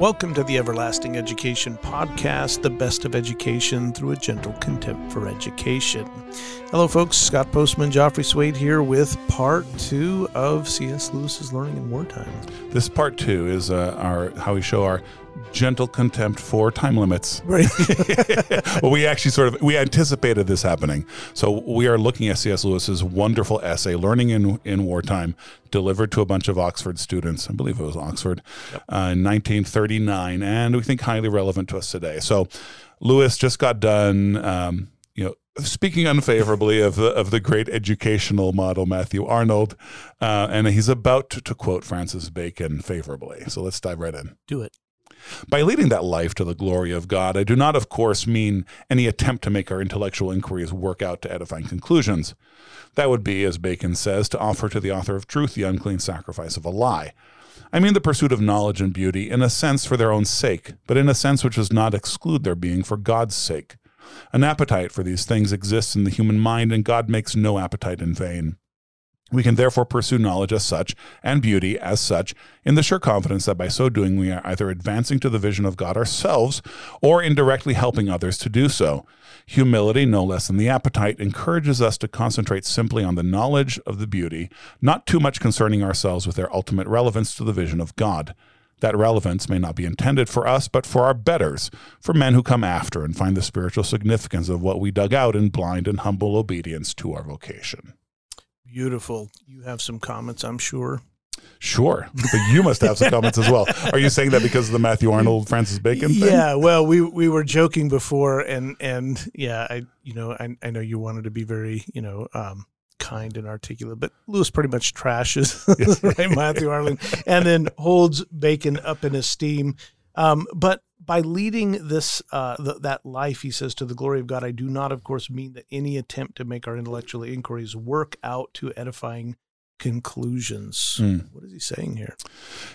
Welcome to the Everlasting Education Podcast, the best of education through a gentle contempt for education. Hello, folks. Scott Postma, Joffre Swait here with part two of C.S. Lewis's Learning in Wartime. This part two is uh, our how we show our gentle contempt for time limits. Right. well, we actually sort of we anticipated this happening, so we are looking at C.S. Lewis's wonderful essay, "Learning in in Wartime," delivered to a bunch of Oxford students. I believe it was Oxford yep. uh, in 1939, and we think highly relevant to us today. So, Lewis just got done. Um, you know, speaking unfavorably of the of the great educational model Matthew Arnold, uh, and he's about to, to, quote Francis Bacon favorably. So let's dive right in. Do it. By leading that life to the glory of God, I do not, of course, mean any attempt to make our intellectual inquiries work out to edifying conclusions. That would be, as Bacon says, to offer to the author of truth the unclean sacrifice of a lie. I mean the pursuit of knowledge and beauty in a sense for their own sake, but in a sense which does not exclude their being for God's sake. An appetite for these things exists in the human mind, and God makes no appetite in vain. We can therefore pursue knowledge as such and beauty as such in the sure confidence that by so doing we are either advancing to the vision of God ourselves or indirectly helping others to do so. Humility, no less than the appetite, encourages us to concentrate simply on the knowledge of the beauty, not too much concerning ourselves with their ultimate relevance to the vision of God. That relevance may not be intended for us, but for our betters, for men who come after and find the spiritual significance of what we dug out in blind and humble obedience to our vocation. Beautiful. You have some comments, I'm sure. Sure, but you must have some comments as well. Are you saying that because of the Matthew Arnold Francis Bacon thing? Yeah, well, we we were joking before, and and yeah, I you know I I know you wanted to be very you know um, kind and articulate, but Lewis pretty much trashes right, Matthew Arnold, and then holds Bacon up in esteem. Um, but by leading this uh, th- that life, he says, to the glory of God, I do not, of course, mean that any attempt to make our intellectual inquiries work out to edifying conclusions. Mm. What is he saying here?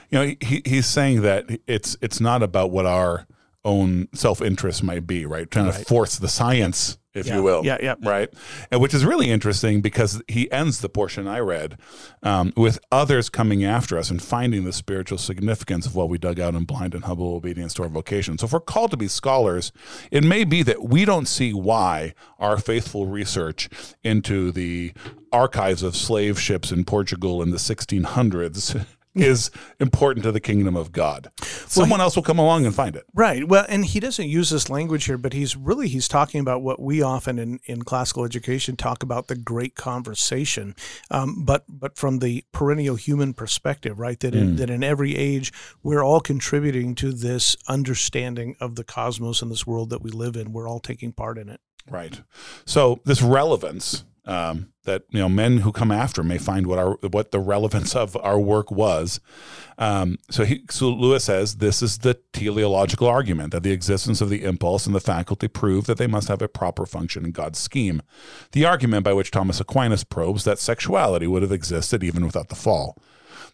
You know, he, he's saying that it's it's not about what our own self interest might be, right? Trying right. to force the science if yeah. you will. Yeah, yeah. Right. And which is really interesting because he ends the portion I read um, with others coming after us and finding the spiritual significance of what we dug out in blind and humble obedience to our vocation. So if we're called to be scholars, it may be that we don't see why our faithful research into the archives of slave ships in Portugal in the 1600s is important to the kingdom of God. Someone well, else will come along and find it. Right. Well, and he doesn't use this language here, but he's really he's talking about what we often in, in classical education talk about the great conversation, um, but but from the perennial human perspective, right? That in, mm. that in every age we're all contributing to this understanding of the cosmos and this world that we live in. We're all taking part in it. Right. So this relevance um, that you know men who come after may find what our what the relevance of our work was. Um, so he so Lewis says this is the teleological argument that the existence of the impulse and the faculty prove that they must have a proper function in God's scheme. The argument by which Thomas Aquinas probes that sexuality would have existed even without the fall.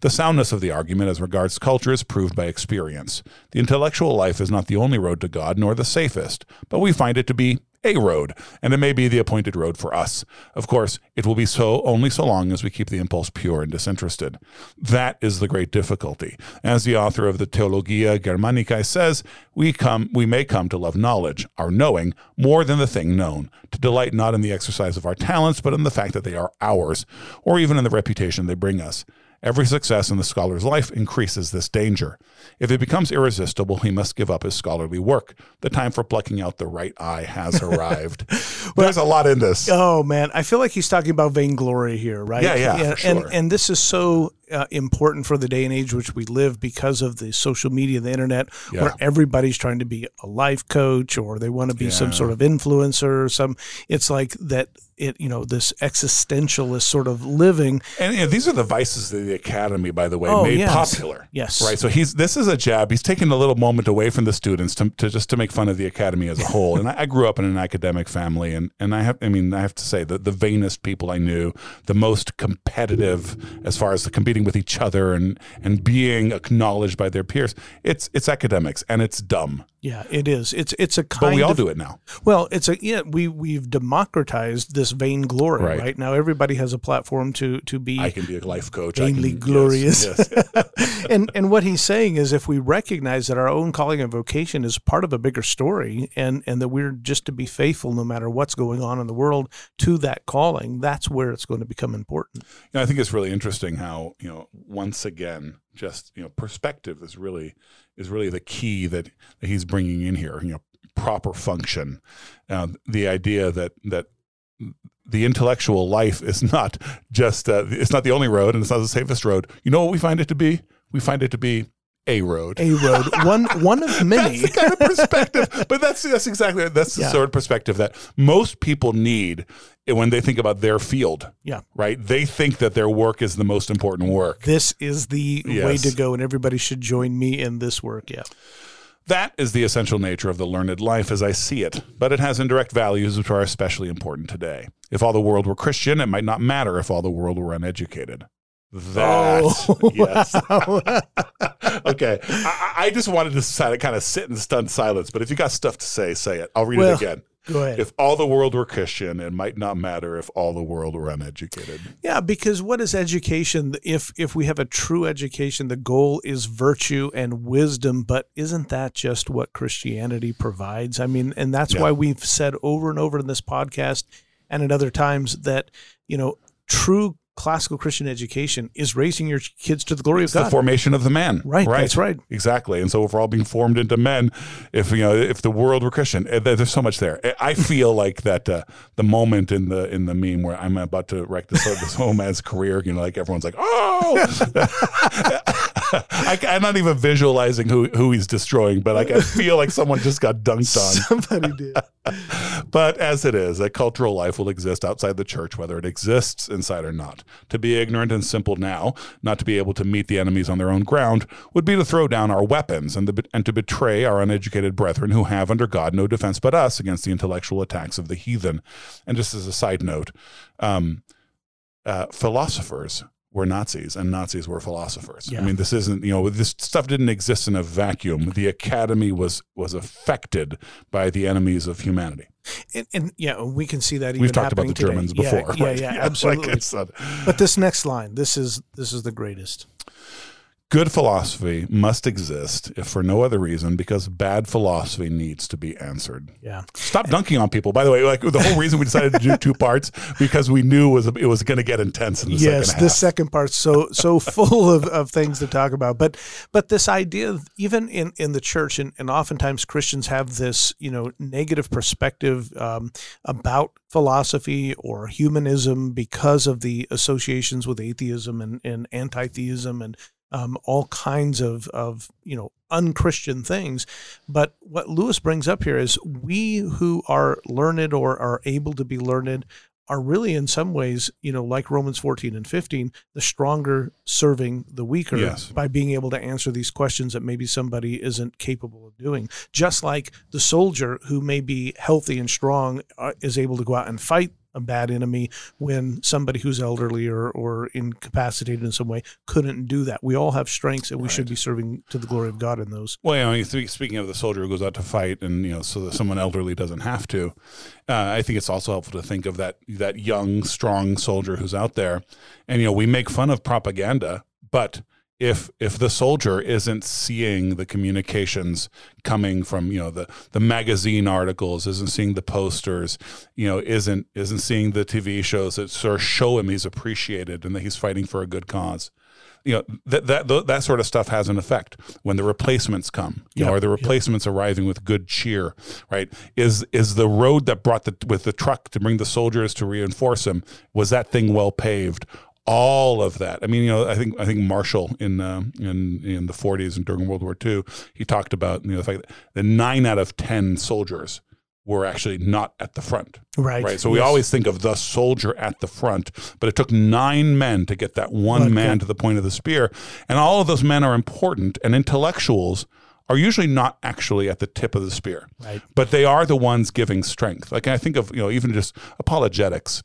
The soundness of the argument as regards culture is proved by experience. The intellectual life is not the only road to God, nor the safest, but we find it to be a road, and it may be the appointed road for us. Of course, it will be so only so long as we keep the impulse pure and disinterested. That is the great difficulty. As the author of the Theologia Germanica says, we come we may come to love knowledge, our knowing, more than the thing known, to delight not in the exercise of our talents, but in the fact that they are ours, or even in the reputation they bring us. Every success in the scholar's life increases this danger. If it becomes irresistible, he must give up his scholarly work. The time for plucking out the right eye has arrived. well, There's a lot in this. Oh man, I feel like he's talking about vainglory here, right? Yeah, yeah. And sure. and, and this is so uh, important for the day and age which we live because of the social media, the internet, yeah. where everybody's trying to be a life coach or they want to be yeah. some sort of influencer. or Some it's like that. It you know this existentialist sort of living. And, and these are the vices that the academy, by the way, oh, made yes. popular. Yes, right. So he's this is a jab. He's taking a little moment away from the students to, to just to make fun of the academy as a whole. and I, I, grew up in an academic family, and and I have I mean I have to say that the vainest people I knew, the most competitive as far as the competing with each other and and being acknowledged by their peers. It's it's academics and it's dumb. Yeah, it is. It's it's a kind But we all of, do it now. Well, it's a yeah. We we've democratized this vainglory. Right. Right. now, everybody has a platform to to be I can be a life coach. I vainly can, glorious. Yes, yes. and and what he's saying is, if we recognize that our own calling and vocation is part of a bigger story, and and that we're just to be faithful no matter what's going on in the world to that calling, that's where it's going to become important. You know, I think it's really interesting how you know once again, just you know, perspective is really is really the key that, that he's bringing in here. You know, proper function, uh, the idea that that the intellectual life is not just uh, it's not the only road and it's not the safest road. You know what we find it to be? We find it to be a road. A road, one one of many. That's the kind of perspective, but that's that's exactly that's the Yeah. sort of perspective that most people need when they think about their field. Yeah. right. They think that their work is the most important work. This is the way to go, and everybody should join me in this work. Yeah. That is the essential nature of the learned life as I see it, but it has indirect values which are especially important today. If all the world were Christian, it might not matter if all the world were uneducated. That, Oh, yes. wow. okay. I, I just wanted to kind of sit in stunned silence, but if you got stuff to say, say it. I'll read Well, it again. Go ahead. If all the world were Christian, it might not matter if all the world were uneducated. Yeah, because what is education? If if we have a true education, the goal is virtue and wisdom. But isn't that just what Christianity provides? I mean, and that's Yeah. why we've said over and over in this podcast and at other times that you know true classical Christian education is raising your kids to the glory It's of the God. formation of the man. Right, Right. that's right. Exactly. And so if we're all being formed into men, if you know, if the world were Christian, eh, there's so much there. Eh, I feel like that uh, the moment in the in the meme where I'm about to wreck this this whole man's career, you know, like everyone's like, oh, I, am not even visualizing who who he's destroying, but like I feel like someone just got dunked on. Somebody did. But as it is, a cultural life will exist outside the church, whether it exists inside or not. To be ignorant and simple now, not to be able to meet the enemies on their own ground, would be to throw down our weapons and, the, and to betray our uneducated brethren who have under God no defense but us against the intellectual attacks of the heathen. And just as a side note, um, uh, philosophers were Nazis and Nazis were philosophers. I mean, this isn't, you know, this stuff didn't exist in a vacuum. The academy was was affected by the enemies of humanity. And, and yeah, we can see that. Even We've talked about the Germans today. Yeah, before. Yeah, right? yeah, like absolutely. uh, but this next line, this is this is the greatest. Good philosophy must exist, if for no other reason, because bad philosophy needs to be answered. Yeah. Stop dunking on people. By the way, like the whole reason we decided to do two parts because we knew it was it was going to get intense in the yes second the half. second part's so so full of, of things to talk about but but this idea of- even in in the church and, and oftentimes christians have this you know negative perspective um, about philosophy or humanism because of the associations with atheism and, and anti-theism and um, all kinds of, of you know unchristian things but what lewis brings up here is we who are learned or are able to be learned are really in some ways, you know, like Romans 14 and 15, the stronger serving the weaker Yes. by being able to answer these questions that maybe somebody isn't capable of doing. Just like the soldier who may be healthy and strong uh, is able to go out and fight a bad enemy when somebody who's elderly or, or incapacitated in some way couldn't do that. We all have strengths and we should be serving to the glory of God in those. Well, you know, you think- speaking of the soldier who goes out to fight, and you know, so that someone elderly doesn't have to. Uh, I think it's also helpful to think of that that young, strong soldier who's out there, and you know, we make fun of propaganda, but if if the soldier isn't seeing the communications coming from you know the the magazine articles, isn't seeing the posters, you know, isn't isn't seeing the TV shows that sort of show him he's appreciated and that he's fighting for a good cause you know that that that sort of stuff has an effect when the replacements come you know are the yep. replacements arriving with good cheer right is is the road that brought the with the truck to bring the soldiers to reinforce him was that thing well paved all of that i mean you know i think i think marshall in um in in the 40s and during world war ii he talked about you know the fact that the 9 out of 10 soldiers were actually not at the front Right. Right. So we always think of the soldier at the front, but it took nine men to get that one Right, man to the point of the spear. And all of those men are important, and intellectuals are usually not actually at the tip of the spear. Right. But they are the ones giving strength. Like I think of, you know, even just apologetics.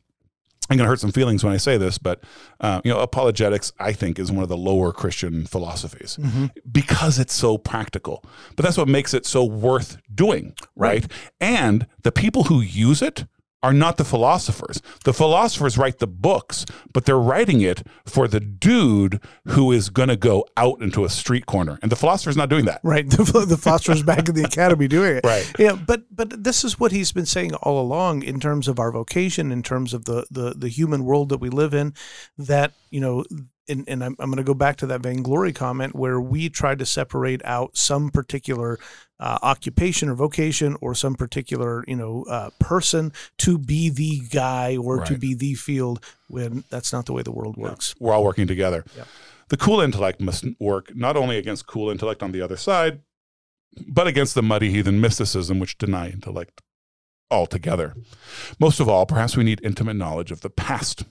I'm going to hurt some feelings when I say this, but uh, you know, apologetics I think is one of the lower Christian philosophies Mm-hmm. because it's so practical. But that's what makes it so worth doing, right? Right. And the people who use it are not the philosophers. The philosophers write the books, but they're writing it for the dude who is going to go out into a street corner, and the philosopher's not doing that. Right. The, the philosopher's back in the academy doing it. Right. Yeah. But but this is what he's been saying all along in terms of our vocation, in terms of the the, the human world that we live in, that, you know, and, and I'm, I'm going to go back to that vainglory comment where we tried to separate out some particular uh, occupation or vocation or some particular you know uh, person to be the guy or to be the field when that's not the way the world works. We're all working together. Yeah. The cool intellect must work not only against cool intellect on the other side, but against the muddy heathen mysticism which deny intellect altogether. Most of all, perhaps we need intimate knowledge of the past.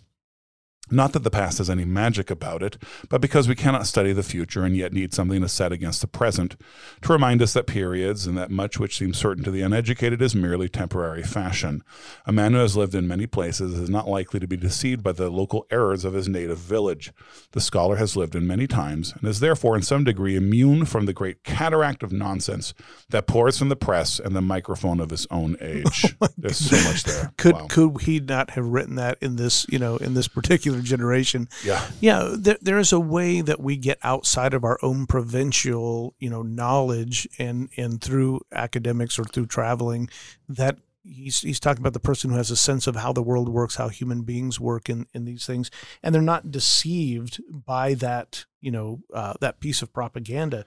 Not that the past has any magic about it, but because we cannot study the future and yet need something to set against the present to remind us that periods and that much which seems certain to the uneducated is merely temporary fashion. A man who has lived in many places is not likely to be deceived by the local errors of his native village. The scholar has lived in many times and is therefore in some degree immune from the great cataract of nonsense that pours from the press and the microphone of his own oh age. There's so much there. Could Wow. could he not have written that in this you know in this particular generation? Yeah. Yeah, there, there is a way that we get outside of our own provincial, you know, knowledge and and through academics or through traveling that he's he's talking about the person who has a sense of how the world works, how human beings work in in these things, and they're not deceived by that, you know, uh, that piece of propaganda.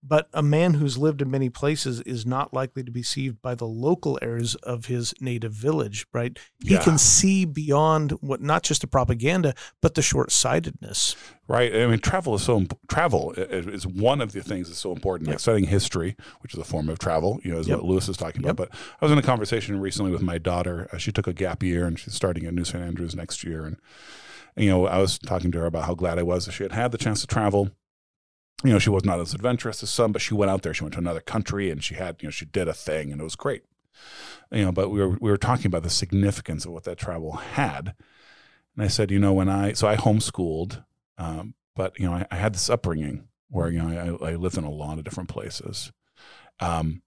But a man who's lived in many places is not likely to be deceived by the local errors of his native village, right? He Yeah. can see beyond what not just the propaganda, but the short sightedness. Right. I mean, travel is so travel is one of the things that's so important. Like studying history, which is a form of travel, you know, is Yep. what Lewis is talking about. Yep. But I was in a conversation recently with my daughter. Uh, she took a gap year and she's starting at New St. Andrews next year. And you know, I was talking to her about how glad I was that she had had the chance to travel. You know, she was not as adventurous as some, but she went out there. She went to another country and she had, you know, she did a thing and it was great. You know, but we were we were talking about the significance of what that travel had. And I said, you know, when I so I homeschooled, um, but you know, I, I had this upbringing where you know I, I lived in a lot of different places, um,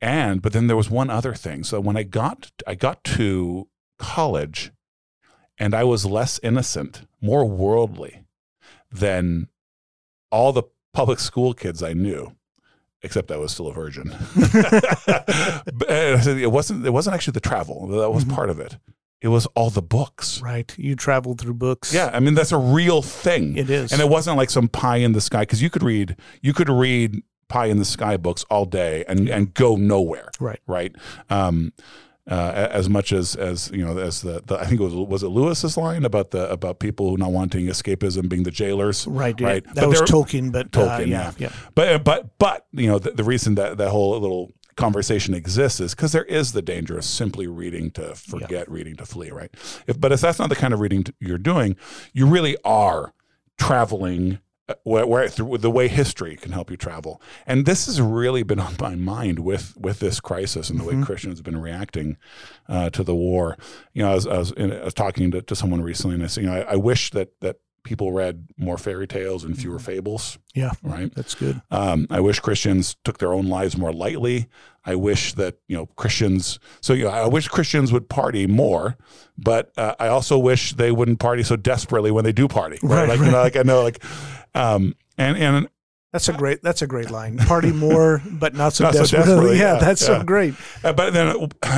and but then there was one other thing. So when I got I got to college, and I was less innocent, more worldly than all the public school kids I knew, except I was still a virgin. But, I said it wasn't. It wasn't actually the travel that was Mhm. part of it. It was all the books. Right. You traveled through books. Yeah, I mean that's a real thing. It is. And it wasn't like some pie in the sky because you could read you could read pie in the sky books all day and and go nowhere. Right. Right. Um, uh, as much as as you know as the, the I think it was was it Lewis's line about the about people not wanting escapism being the jailers. Right. yeah. Right. That But was Tolkien, but uh, Tolkien, yeah, yeah. yeah. But but but you know the, the reason that that whole little conversation exists is because there is the danger of simply reading to forget, reading to flee, right? If but if that's not the kind of reading t- you're doing, you really are traveling. Where, where through the way history can help you travel, and this has really been on my mind with with this crisis and the way Christians have been reacting uh, to the war. You know, I was, I was, in, I was talking to, to someone recently, and I said, you know, I, I wish that that people read more fairy tales and fewer fables. Yeah. Right. That's good. Um, I wish Christians took their own lives more lightly. I wish that you know Christians. So you know, I wish Christians would party more, but uh, I also wish they wouldn't party so desperately when they do party. Right? Right, like, you know, like I know, like, um, and and That's a great. That's a great line. Party more, but not so Not so desperately. desperately, yeah, yeah, that's yeah. so great. Uh, but then,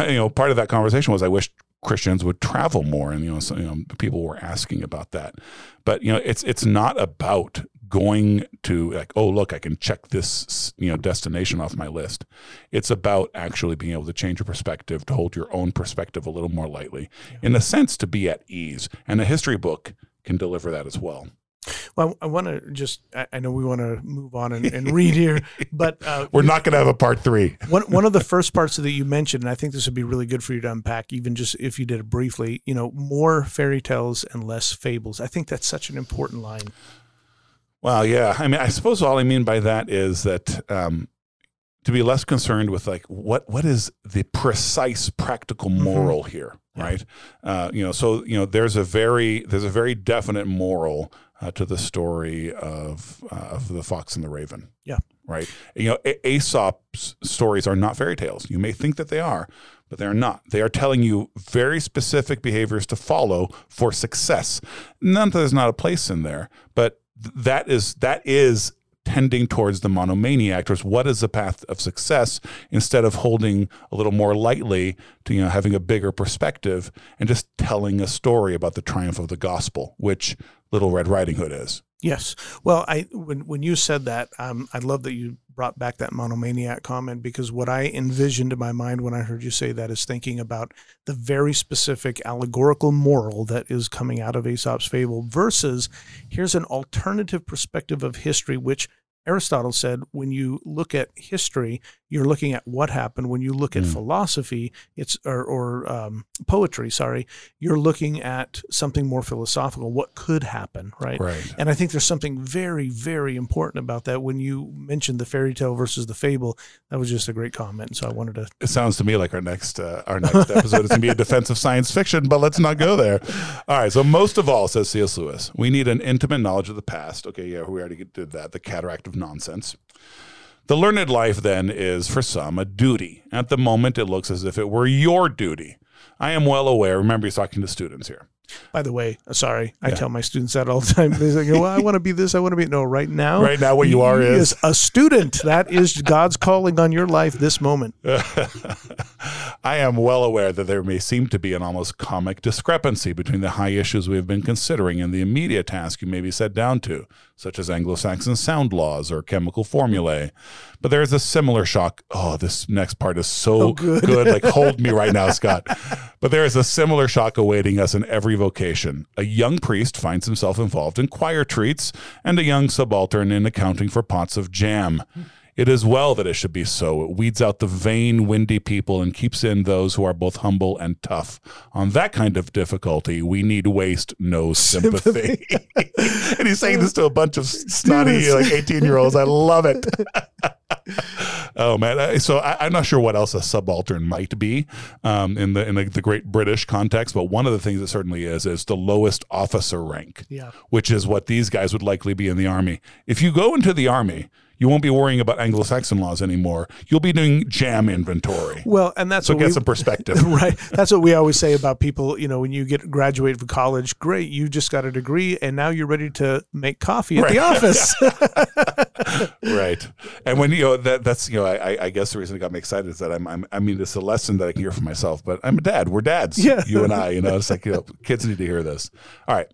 you know, part of that conversation was I wish Christians would travel more, and you know, so, you know, people were asking about that. But you know, it's it's not about going to like, oh, look, I can check this, you know, destination off my list. It's about actually being able to change your perspective, to hold your own perspective a little more lightly, in a sense, to be at ease. And a history book can deliver that as well. Well, I want to just. I, I know we want to move on and, and read here, but uh, We're not going to have a part three. one one of the first parts that you mentioned, and I think this would be really good for you to unpack, even just if you did it briefly. You know, more fairy tales and less fables. I think that's such an important line. Well, yeah. I mean, I suppose all I mean by that is that um, to be less concerned with like what what is the precise practical moral here, right? Uh, you know, so you know, there's a very there's a very definite moral uh, to the story of uh, of the fox and the raven. Yeah. Right. You know, a- Aesop's stories are not fairy tales. You may think that they are, but they are not. They are telling you very specific behaviors to follow for success. None that there's not a place in there, but th- that is that is tending towards the monomaniac towards what is the path of success instead of holding a little more lightly to you know having a bigger perspective and just telling a story about the triumph of the gospel which little red riding hood is Yes. Well, I when when you said that, um, I love that you brought back that monomaniac comment because what I envisioned in my mind when I heard you say that is thinking about the very specific allegorical moral that is coming out of Aesop's fable versus here's an alternative perspective of history, which Aristotle said when you look at history, you're looking at what happened. When you look at Mm. philosophy, it's or, or um, poetry, sorry, you're looking at something more philosophical. What could happen, right? right And I think there's something very, very important about that. When you mentioned the fairy tale versus the fable, that was just a great comment. So I wanted to. it sounds to me like our next uh, our next episode is going to be a defense of science fiction, but let's not go there. All right. So most of all, says C.S. Lewis, we need an intimate knowledge of the past. Okay, yeah, we already did that. The cataract of nonsense. The learned life then is for some a duty. At the moment, it looks as if it were your duty. I am well aware. Remember, he's talking to students here. By the way, uh, sorry, I Yeah. tell my students that all the time. They say, "Well, I want to be this. I want to be." No, right now, Right now, what you are is a student. That is God's calling on your life this moment. I am well aware that there may seem to be an almost comic discrepancy between the high issues we have been considering and the immediate task you may be set down to, such as Anglo Saxon sound laws or chemical formulae. But there is a similar shock. Oh, this next part is so Oh, good. Like, hold me right now, Scott. But there is a similar shock awaiting us in every vocation. A young priest finds himself involved in choir treats, and a young subaltern in accounting for pots of jam. It is well that it should be so. It weeds out the vain, windy people and keeps in those who are both humble and tough. On that kind of difficulty, we need waste no sympathy. and he's saying this to a bunch of snotty, like 18 year olds. I love it. oh man! So I, I'm not sure what else a subaltern might be um, in the in the, the Great British context, but one of the things it certainly is is the lowest officer rank Yeah. which is what these guys would likely be in the army. If you go into the army, you won't be worrying about Anglo-Saxon laws anymore. You'll be doing jam inventory. Well, and that's So what get we, some perspective. right. That's what we always say about people. You know, when you get graduated from college, great, you just got a degree, and now you're ready to make coffee at the office. right. And when you know that that's you know I, I- I guess the reason it got me excited is that I'm, I'm I mean it's a lesson that I can hear for myself. But I'm a dad. We're dads. Yeah. You and I. You know it's like you know kids need to hear this. All right.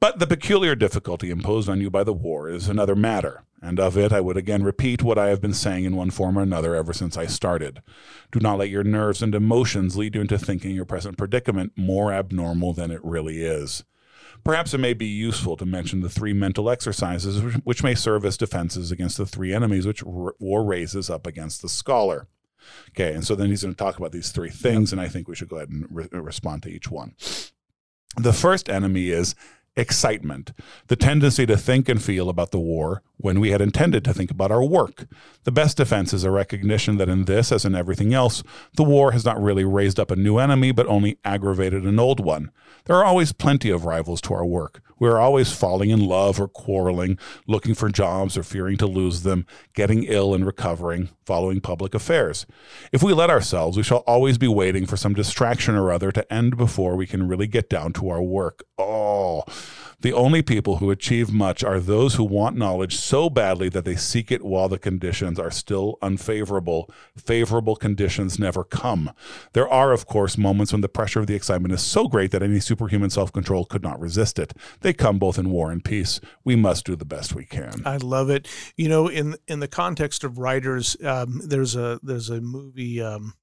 But the peculiar difficulty imposed on you by the war is another matter. And of it, I would again repeat what I have been saying in one form or another ever since I started. Do not let your nerves and emotions lead you into thinking your present predicament more abnormal than it really is. Perhaps it may be useful to mention the three mental exercises which- may serve as defenses against the three enemies which war raises up against the scholar. Okay, and so then he's going to talk about these three things, and I think we should go ahead and re- respond to each one. The first enemy is excitement, the tendency to think and feel about the war when we had intended to think about our work. The best defense is a recognition that in this, as in everything else, the war has not really raised up a new enemy, but only aggravated an old one. There are always plenty of rivals to our work. We are always falling in love or quarreling, looking for jobs or fearing to lose them, getting ill and recovering, following public affairs. If we let ourselves, we shall always be waiting for some distraction or other to end before we can really get down to our work. Oh, the only people who achieve much are those who want knowledge so badly that they seek it while the conditions are still unfavorable. Favorable conditions never come. There are, of course, moments when the pressure of the excitement is so great that any superhuman self control could not resist it. They come both in war and peace. We must do the best we can. I love it. You know, in in the context of writers, um, there's a there's a movie, um,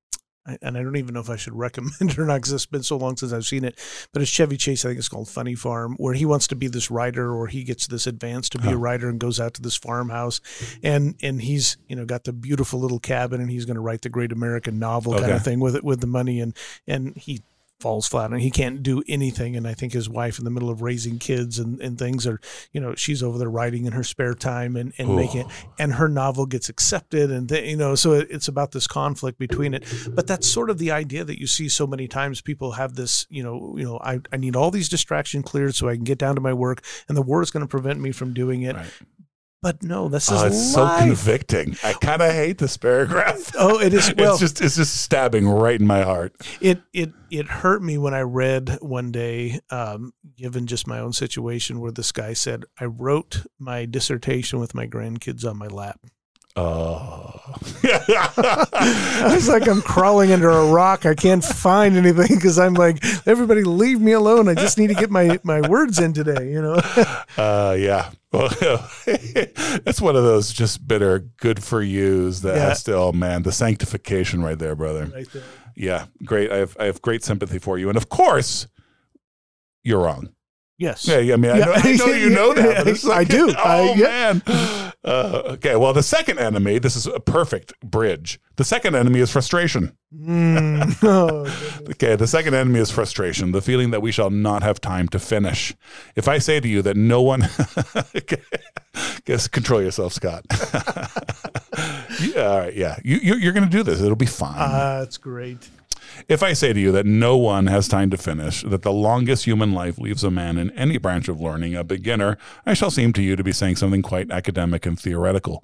and I don't even know if I should recommend it or not because it's been so long since I've seen it. But it's Chevy Chase. I think it's called Funny Farm, where he wants to be this writer, or he gets this advance to be a writer and goes out to this farmhouse, and and he's you know got the beautiful little cabin, and he's going to write the great American novel kind of thing with it with the money, and and he falls flat and he can't do anything. And i think his wife in the middle of raising kids and, and things are you know she's over there writing in her spare time and, and making it and her novel gets accepted and th- you know so it, it's about this conflict between it. But that's sort of the idea that you see so many times people have this you know you know i, I need all these distractions cleared so i can get down to my work and the war is going to prevent me from doing it. Right. But no this Oh, is it's so convicting. I kind of hate this paragraph. oh it is well it's just it's just stabbing right in my heart. it it it hurt me when I read one day, um, given just my own situation, where this guy said, "I wrote my dissertation with my grandkids on my lap." Oh. I was like, I'm crawling under a rock. I can't find anything because I'm like, everybody leave me alone. I just need to get my my words in today. You know. uh, yeah. Well, that's one of those just bitter good for yous that Yeah. has to, oh man, the sanctification right there, brother. right there. Yeah, great. I have I have great sympathy for you, and of course, you're wrong. Yes. Yeah, yeah, I mean, I, Yeah. know, I know you know that. But it's I do. Oh I- yeah. man. Uh, okay. Well, the second enemy. This is a perfect bridge. The second enemy is frustration. Mm. Oh. Okay, the second enemy is frustration, the feeling that we shall not have time to finish. If I say to you that no one, guess control yourself, Scott. yeah, all right, yeah, you, you, you're going to do this. It'll be fine. Ah, that's great. If I say to you that no one has time to finish, that the longest human life leaves a man in any branch of learning a beginner, I shall seem to you to be saying something quite academic and theoretical.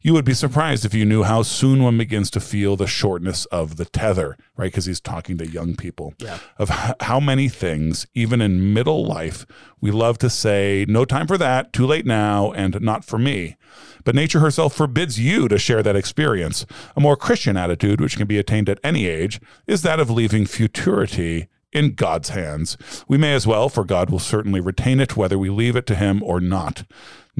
You would be surprised if you knew how soon one begins to feel the shortness of the tether, right? Because he's talking to young people. Yeah. Of how many things, even in middle life, we love to say, no time for that, too late now, and not for me. But nature herself forbids you to share that experience. A more Christian attitude, which can be attained at any age, is that of leaving futurity in God's hands. We may as well, for God will certainly retain it whether we leave it to Him or not.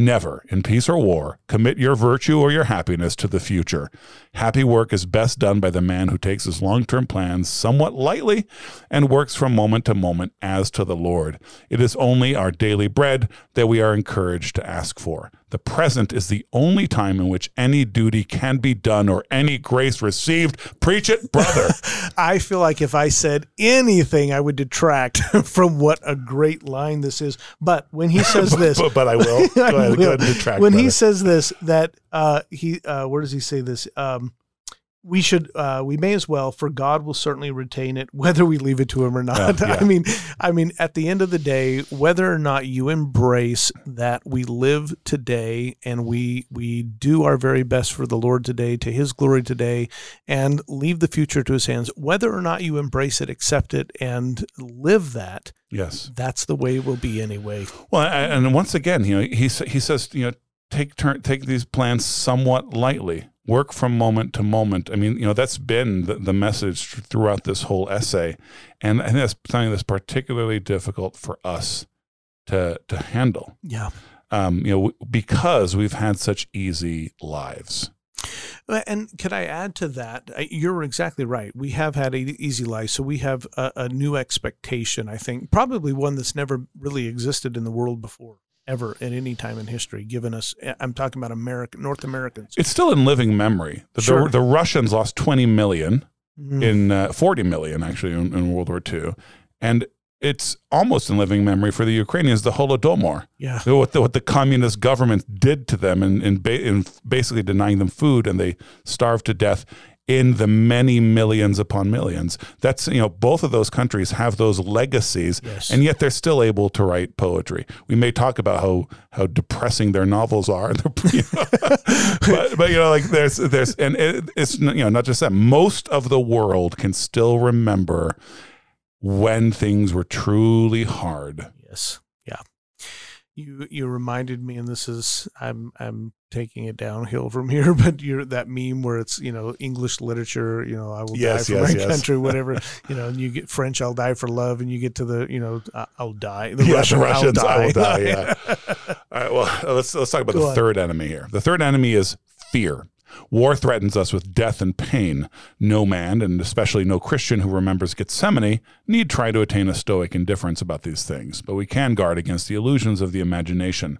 Never, in peace or war, commit your virtue or your happiness to the future. Happy work is best done by the man who takes his long term plans somewhat lightly and works from moment to moment as to the Lord. It is only our daily bread that we are encouraged to ask for. The present is the only time in which any duty can be done or any grace received. Preach it, brother. I feel like if I said anything, I would detract from what a great line this is. But when he says this, but, but I will. Ahead, go ahead and detract. when he says this, that uh, he, uh, where does he say this? Um, we should, uh, we may as well, for God will certainly retain it, whether we leave it to Him or not. Yeah, yeah. I mean, I mean, at the end of the day, whether or not you embrace that we live today and we we do our very best for the Lord today, to His glory today, and leave the future to His hands, whether or not you embrace it, accept it, and live that, yes. that's the way it will be anyway. Well, I- and once again, you know, he he says, you know, take turn, take these plans somewhat lightly. Work from moment to moment. I mean, you know, that's been the, the message throughout this whole essay, and I think that's something that's particularly difficult for us to to handle. Yeah. Um, you know, because we've had such easy lives. Uh, And could I add to that? You're exactly right. We have had an easy life, so we have a, a new expectation. I think probably one that's never really existed in the world before, ever at any time in history. Given us, I'm talking about American North Americans. It's still in living memory. The, Sure. the, the Russians lost 20 million Mhm. in uh, 40 million actually in, in World War II, and it's almost in living memory for the Ukrainians the Holodomor. yeah, What the, what the communist government did to them in, in, ba- in basically denying them food and they starved to death in the many millions upon millions. That's, you know, both of those countries have those legacies Yes. and yet they're still able to write poetry. We may talk about how, how depressing their novels are. you know, but, but, you know, like there's, there's, and it, it's, you know, not just that most of the world can still remember when things were truly hard. yes, yeah. You you reminded me, and this is I'm I'm taking it downhill from here, but you're that meme where it's you know English literature, you know I will Yes, die for yes, my yes. country, whatever, you know, and you get French, I'll die for love, and you get to the you know I- I'll die, the Yeah, Russian, Russians, I'll I die, will die, yeah. All right. Well, let's let's talk about Go the on. third enemy here. The third enemy is fear. War threatens us with death and pain. No man, and especially no Christian who remembers Gethsemane, need try to attain a stoic indifference about these things, but we can guard against the illusions of the imagination.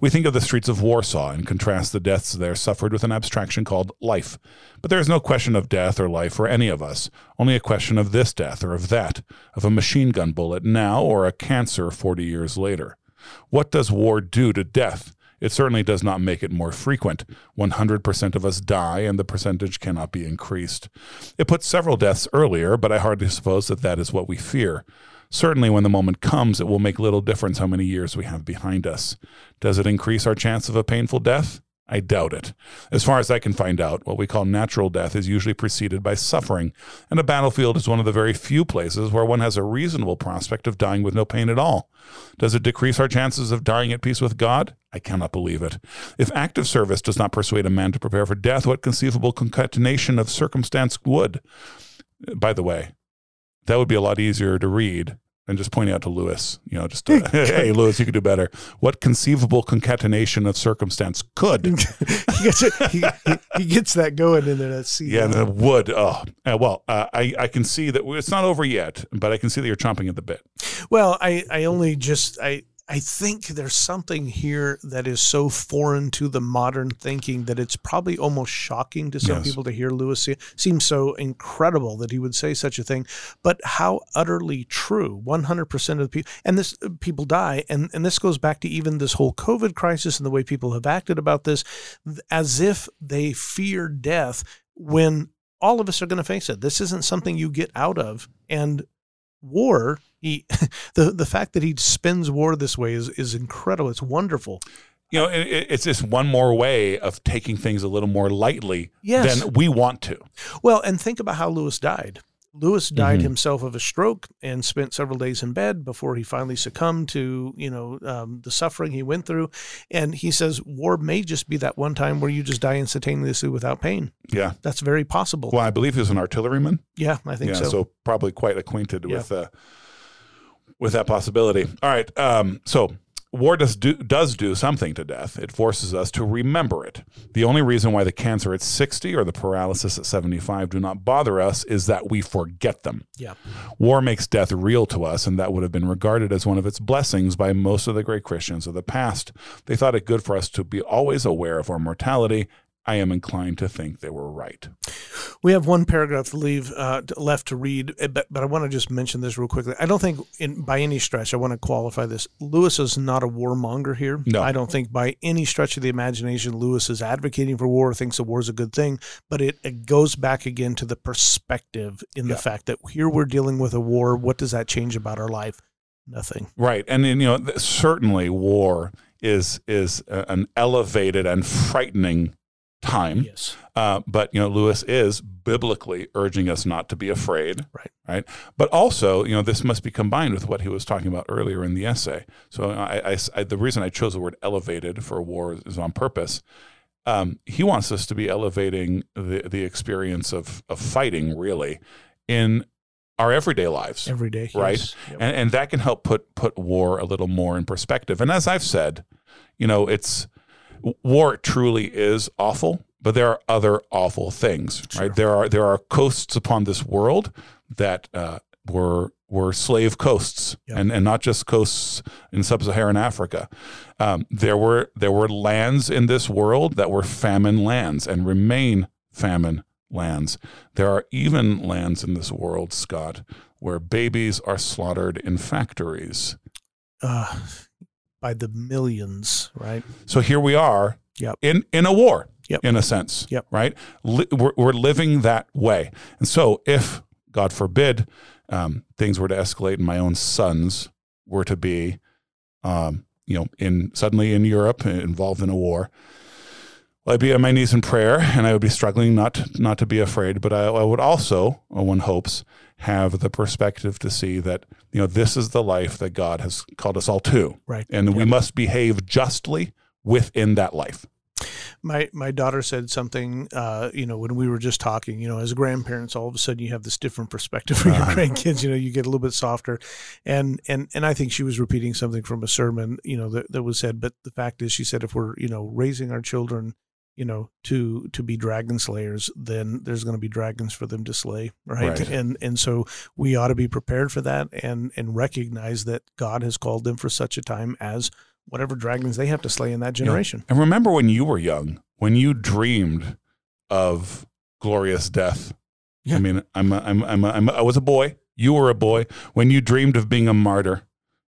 We think of the streets of Warsaw and contrast the deaths there suffered with an abstraction called life. But there is no question of death or life for any of us, only a question of this death or of that, of a machine gun bullet now or a cancer 40 years later. What does war do to death? It certainly does not make it more frequent. 100% of us die, and the percentage cannot be increased. It puts several deaths earlier, but I hardly suppose that that is what we fear. Certainly, when the moment comes, it will make little difference how many years we have behind us. Does it increase our chance of a painful death? I doubt it. As far as I can find out, what we call natural death is usually preceded by suffering, and a battlefield is one of the very few places where one has a reasonable prospect of dying with no pain at all. Does it decrease our chances of dying at peace with God? I cannot believe it. If active service does not persuade a man to prepare for death, what conceivable concatenation of circumstance would? By the way, that would be a lot easier to read and just pointing out to Lewis, you know, just uh, hey, Lewis, you could do better. What conceivable concatenation of circumstance could? he, gets it, he, he, gets that going in there. That scene. Yeah, the would. Oh, uh, well, uh, I I can see that it's not over yet, but I can see that you're chomping at the bit. Well, I I only just I I think there's something here that is so foreign to the modern thinking that it's probably almost shocking to some yes. people to hear Lewis. It seems so incredible that he would say such a thing, but how utterly true. 100% of the people, and this uh, people die, and and this goes back to even this whole COVID crisis and the way people have acted about this, as if they fear death when all of us are going to face it. This isn't something you get out of, and war he the the fact that he spends war this way is is incredible. It's wonderful. You know it, it's just one more way of taking things a little more lightly yes. than we want to. Well and think about how lewis died lewis died mm-hmm. himself of a stroke and spent several days in bed before he finally succumbed to you know um, the suffering he went through and he says war may just be that one time where you just die instantaneously without pain yeah that's very possible well i believe he was an artilleryman yeah i think yeah, so so probably quite acquainted yeah. with uh, with that possibility. All right. Um, so war does do, does do something to death. It forces us to remember it. The only reason why the cancer at 60 or the paralysis at 75 do not bother us is that we forget them. Yeah. War makes death real to us, and that would have been regarded as one of its blessings by most of the great Christians of the past. They thought it good for us to be always aware of our mortality I am inclined to think they were right. We have one paragraph to leave uh, left to read, eh, but, but I want to just mention this real quickly. I don't think, in, by any stretch, I want to qualify this. Lewis is not a warmonger here. No. I don't think, by any stretch of the imagination, Lewis is advocating for war, thinks the war is a good thing. But it, it goes back again to the perspective in the fact that here we're dealing with a war. What does that change about our life? Nothing. Right, and, and you know certainly war is is an elevated and frightening time. Yes. Uh, but you know, Lewis is biblically urging us not to be afraid. Right. Right. But also, you know, this must be combined with what he was talking about earlier in the essay. So I, I, I the reason I chose the word elevated for war is on purpose. Um, he wants us to be elevating the the experience of of fighting really in our everyday lives. Every day, right? Yes. Yep. And and that can help put put war a little more in perspective. And as I've said, you know, it's war truly is awful, but there are other awful things, sure. right? There are there are coasts upon this world that uh, were were slave coasts, yep. and, and not just coasts in sub-Saharan Africa. Um, there were there were lands in this world that were famine lands and remain famine lands. There are even lands in this world, Scott, where babies are slaughtered in factories. Uh, by the millions, right? So here we are yep. in, in a war, yep. in a sense, yep. right? Li- we're, we're living that way. And so if, God forbid, um, things were to escalate and my own sons were to be, um, you know, in suddenly in Europe involved in a war, I'd be on my knees in prayer and I would be struggling not not to be afraid, but I, I would also, one hopes, have the perspective to see that you know this is the life that God has called us all to, right? And we must behave justly within that life. My my daughter said something, uh, you know, when we were just talking, you know, as grandparents, all of a sudden you have this different perspective for your uh-huh. grandkids. You know, you get a little bit softer, and and and I think she was repeating something from a sermon, you know, that, that was said. But the fact is, she said, if we're you know raising our children you know to to be dragon slayers then there's going to be dragons for them to slay right? Right. and and so we ought to be prepared for that and and recognize that god has called them for such a time as whatever dragons they have to slay in that generation And remember when you were young, when you dreamed of glorious death. Yeah. I mean, I'm, a, I'm, I'm, a, I'm, a, I was a boy. You were a boy. When you dreamed of being a martyr,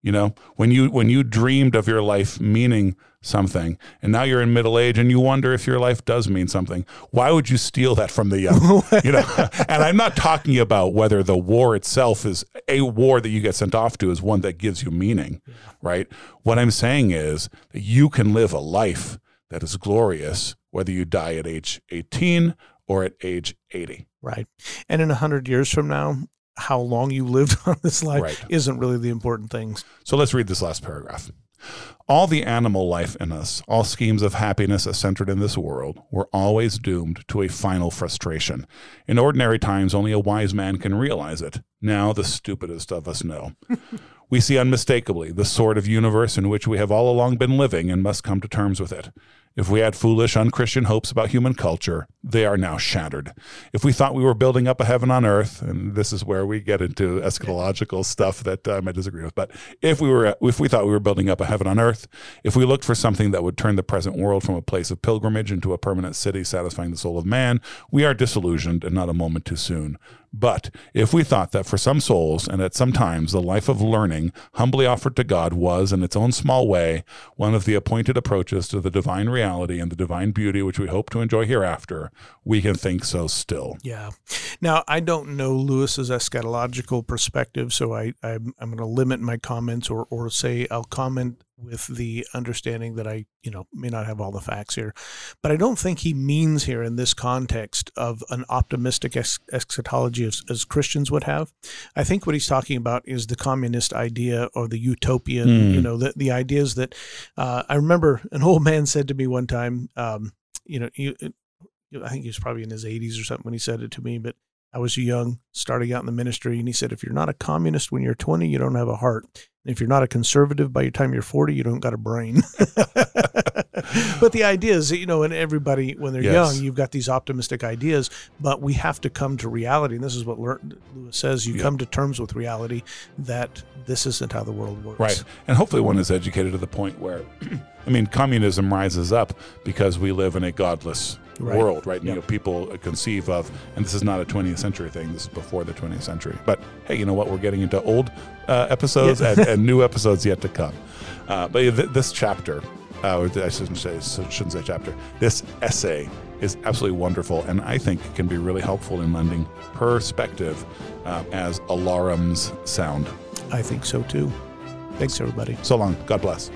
you know, when you when you dreamed of your life meaning something, and now you're in middle age and you wonder if your life does mean something. Why would you steal that from the young? you know, and I'm not talking about whether the war itself is a war that you get sent off to is one that gives you meaning, right? What I'm saying is that you can live a life that is glorious whether you die at age 18 or at age 80. right and in a hundred years from now how long you lived on this life Right. isn't really the important things So let's read this last paragraph. All the animal life in us, all schemes of happiness as centered in this world, were always doomed to a final frustration. In ordinary times, only a wise man can realize it. Now, the stupidest of us know. we see unmistakably the sort of universe in which we have all along been living and must come to terms with it. If we had foolish, unchristian hopes about human culture, they are now shattered. If we thought we were building up a heaven on earth, and this is where we get into eschatological stuff that um, I disagree with, but if we were, if we thought we were building up a heaven on earth, if we looked for something that would turn the present world from a place of pilgrimage into a permanent city satisfying the soul of man, we are disillusioned and not a moment too soon. But if we thought that for some souls and at some times the life of learning humbly offered to God was, in its own small way, one of the appointed approaches to the divine reality and the divine beauty which we hope to enjoy hereafter, we can think so still. Yeah. Now I don't know Lewis's eschatological perspective, so I I'm, I'm going to limit my comments, or or say I'll comment with the understanding that I you know may not have all the facts here, but I don't think he means here in this context of an optimistic es- eschatology as, as Christians would have. I think what he's talking about is the communist idea or the utopian, Mm. you know, the the ideas that uh, I remember an old man said to me one time, um, you know, you, I think he was probably in his 80s or something when he said it to me, but I was young, starting out in the ministry, and he said, if you're not a communist when you're 20, you don't have a heart. And if you're not a conservative by your time you're 40, you don't got a brain. but the idea is, that, you know, and everybody, when they're Yes. young, you've got these optimistic ideas, but we have to come to reality. And this is what Lewis says you Yeah. come to terms with reality that this isn't how the world works. Right. And hopefully one is educated to the point where, I mean, communism rises up because we live in a godless Right. world, right? You know, people conceive of, and this is not a 20th century thing, this is before the 20th century. But hey, you know what? We're getting into old uh, episodes Yeah. and, and new episodes yet to come. Uh, but th- this chapter, uh, or I shouldn't say, shouldn't say chapter, this essay is absolutely wonderful and I think can be really helpful in lending perspective uh, as alarums sound. I think so too. Thanks, everybody. So long. God bless.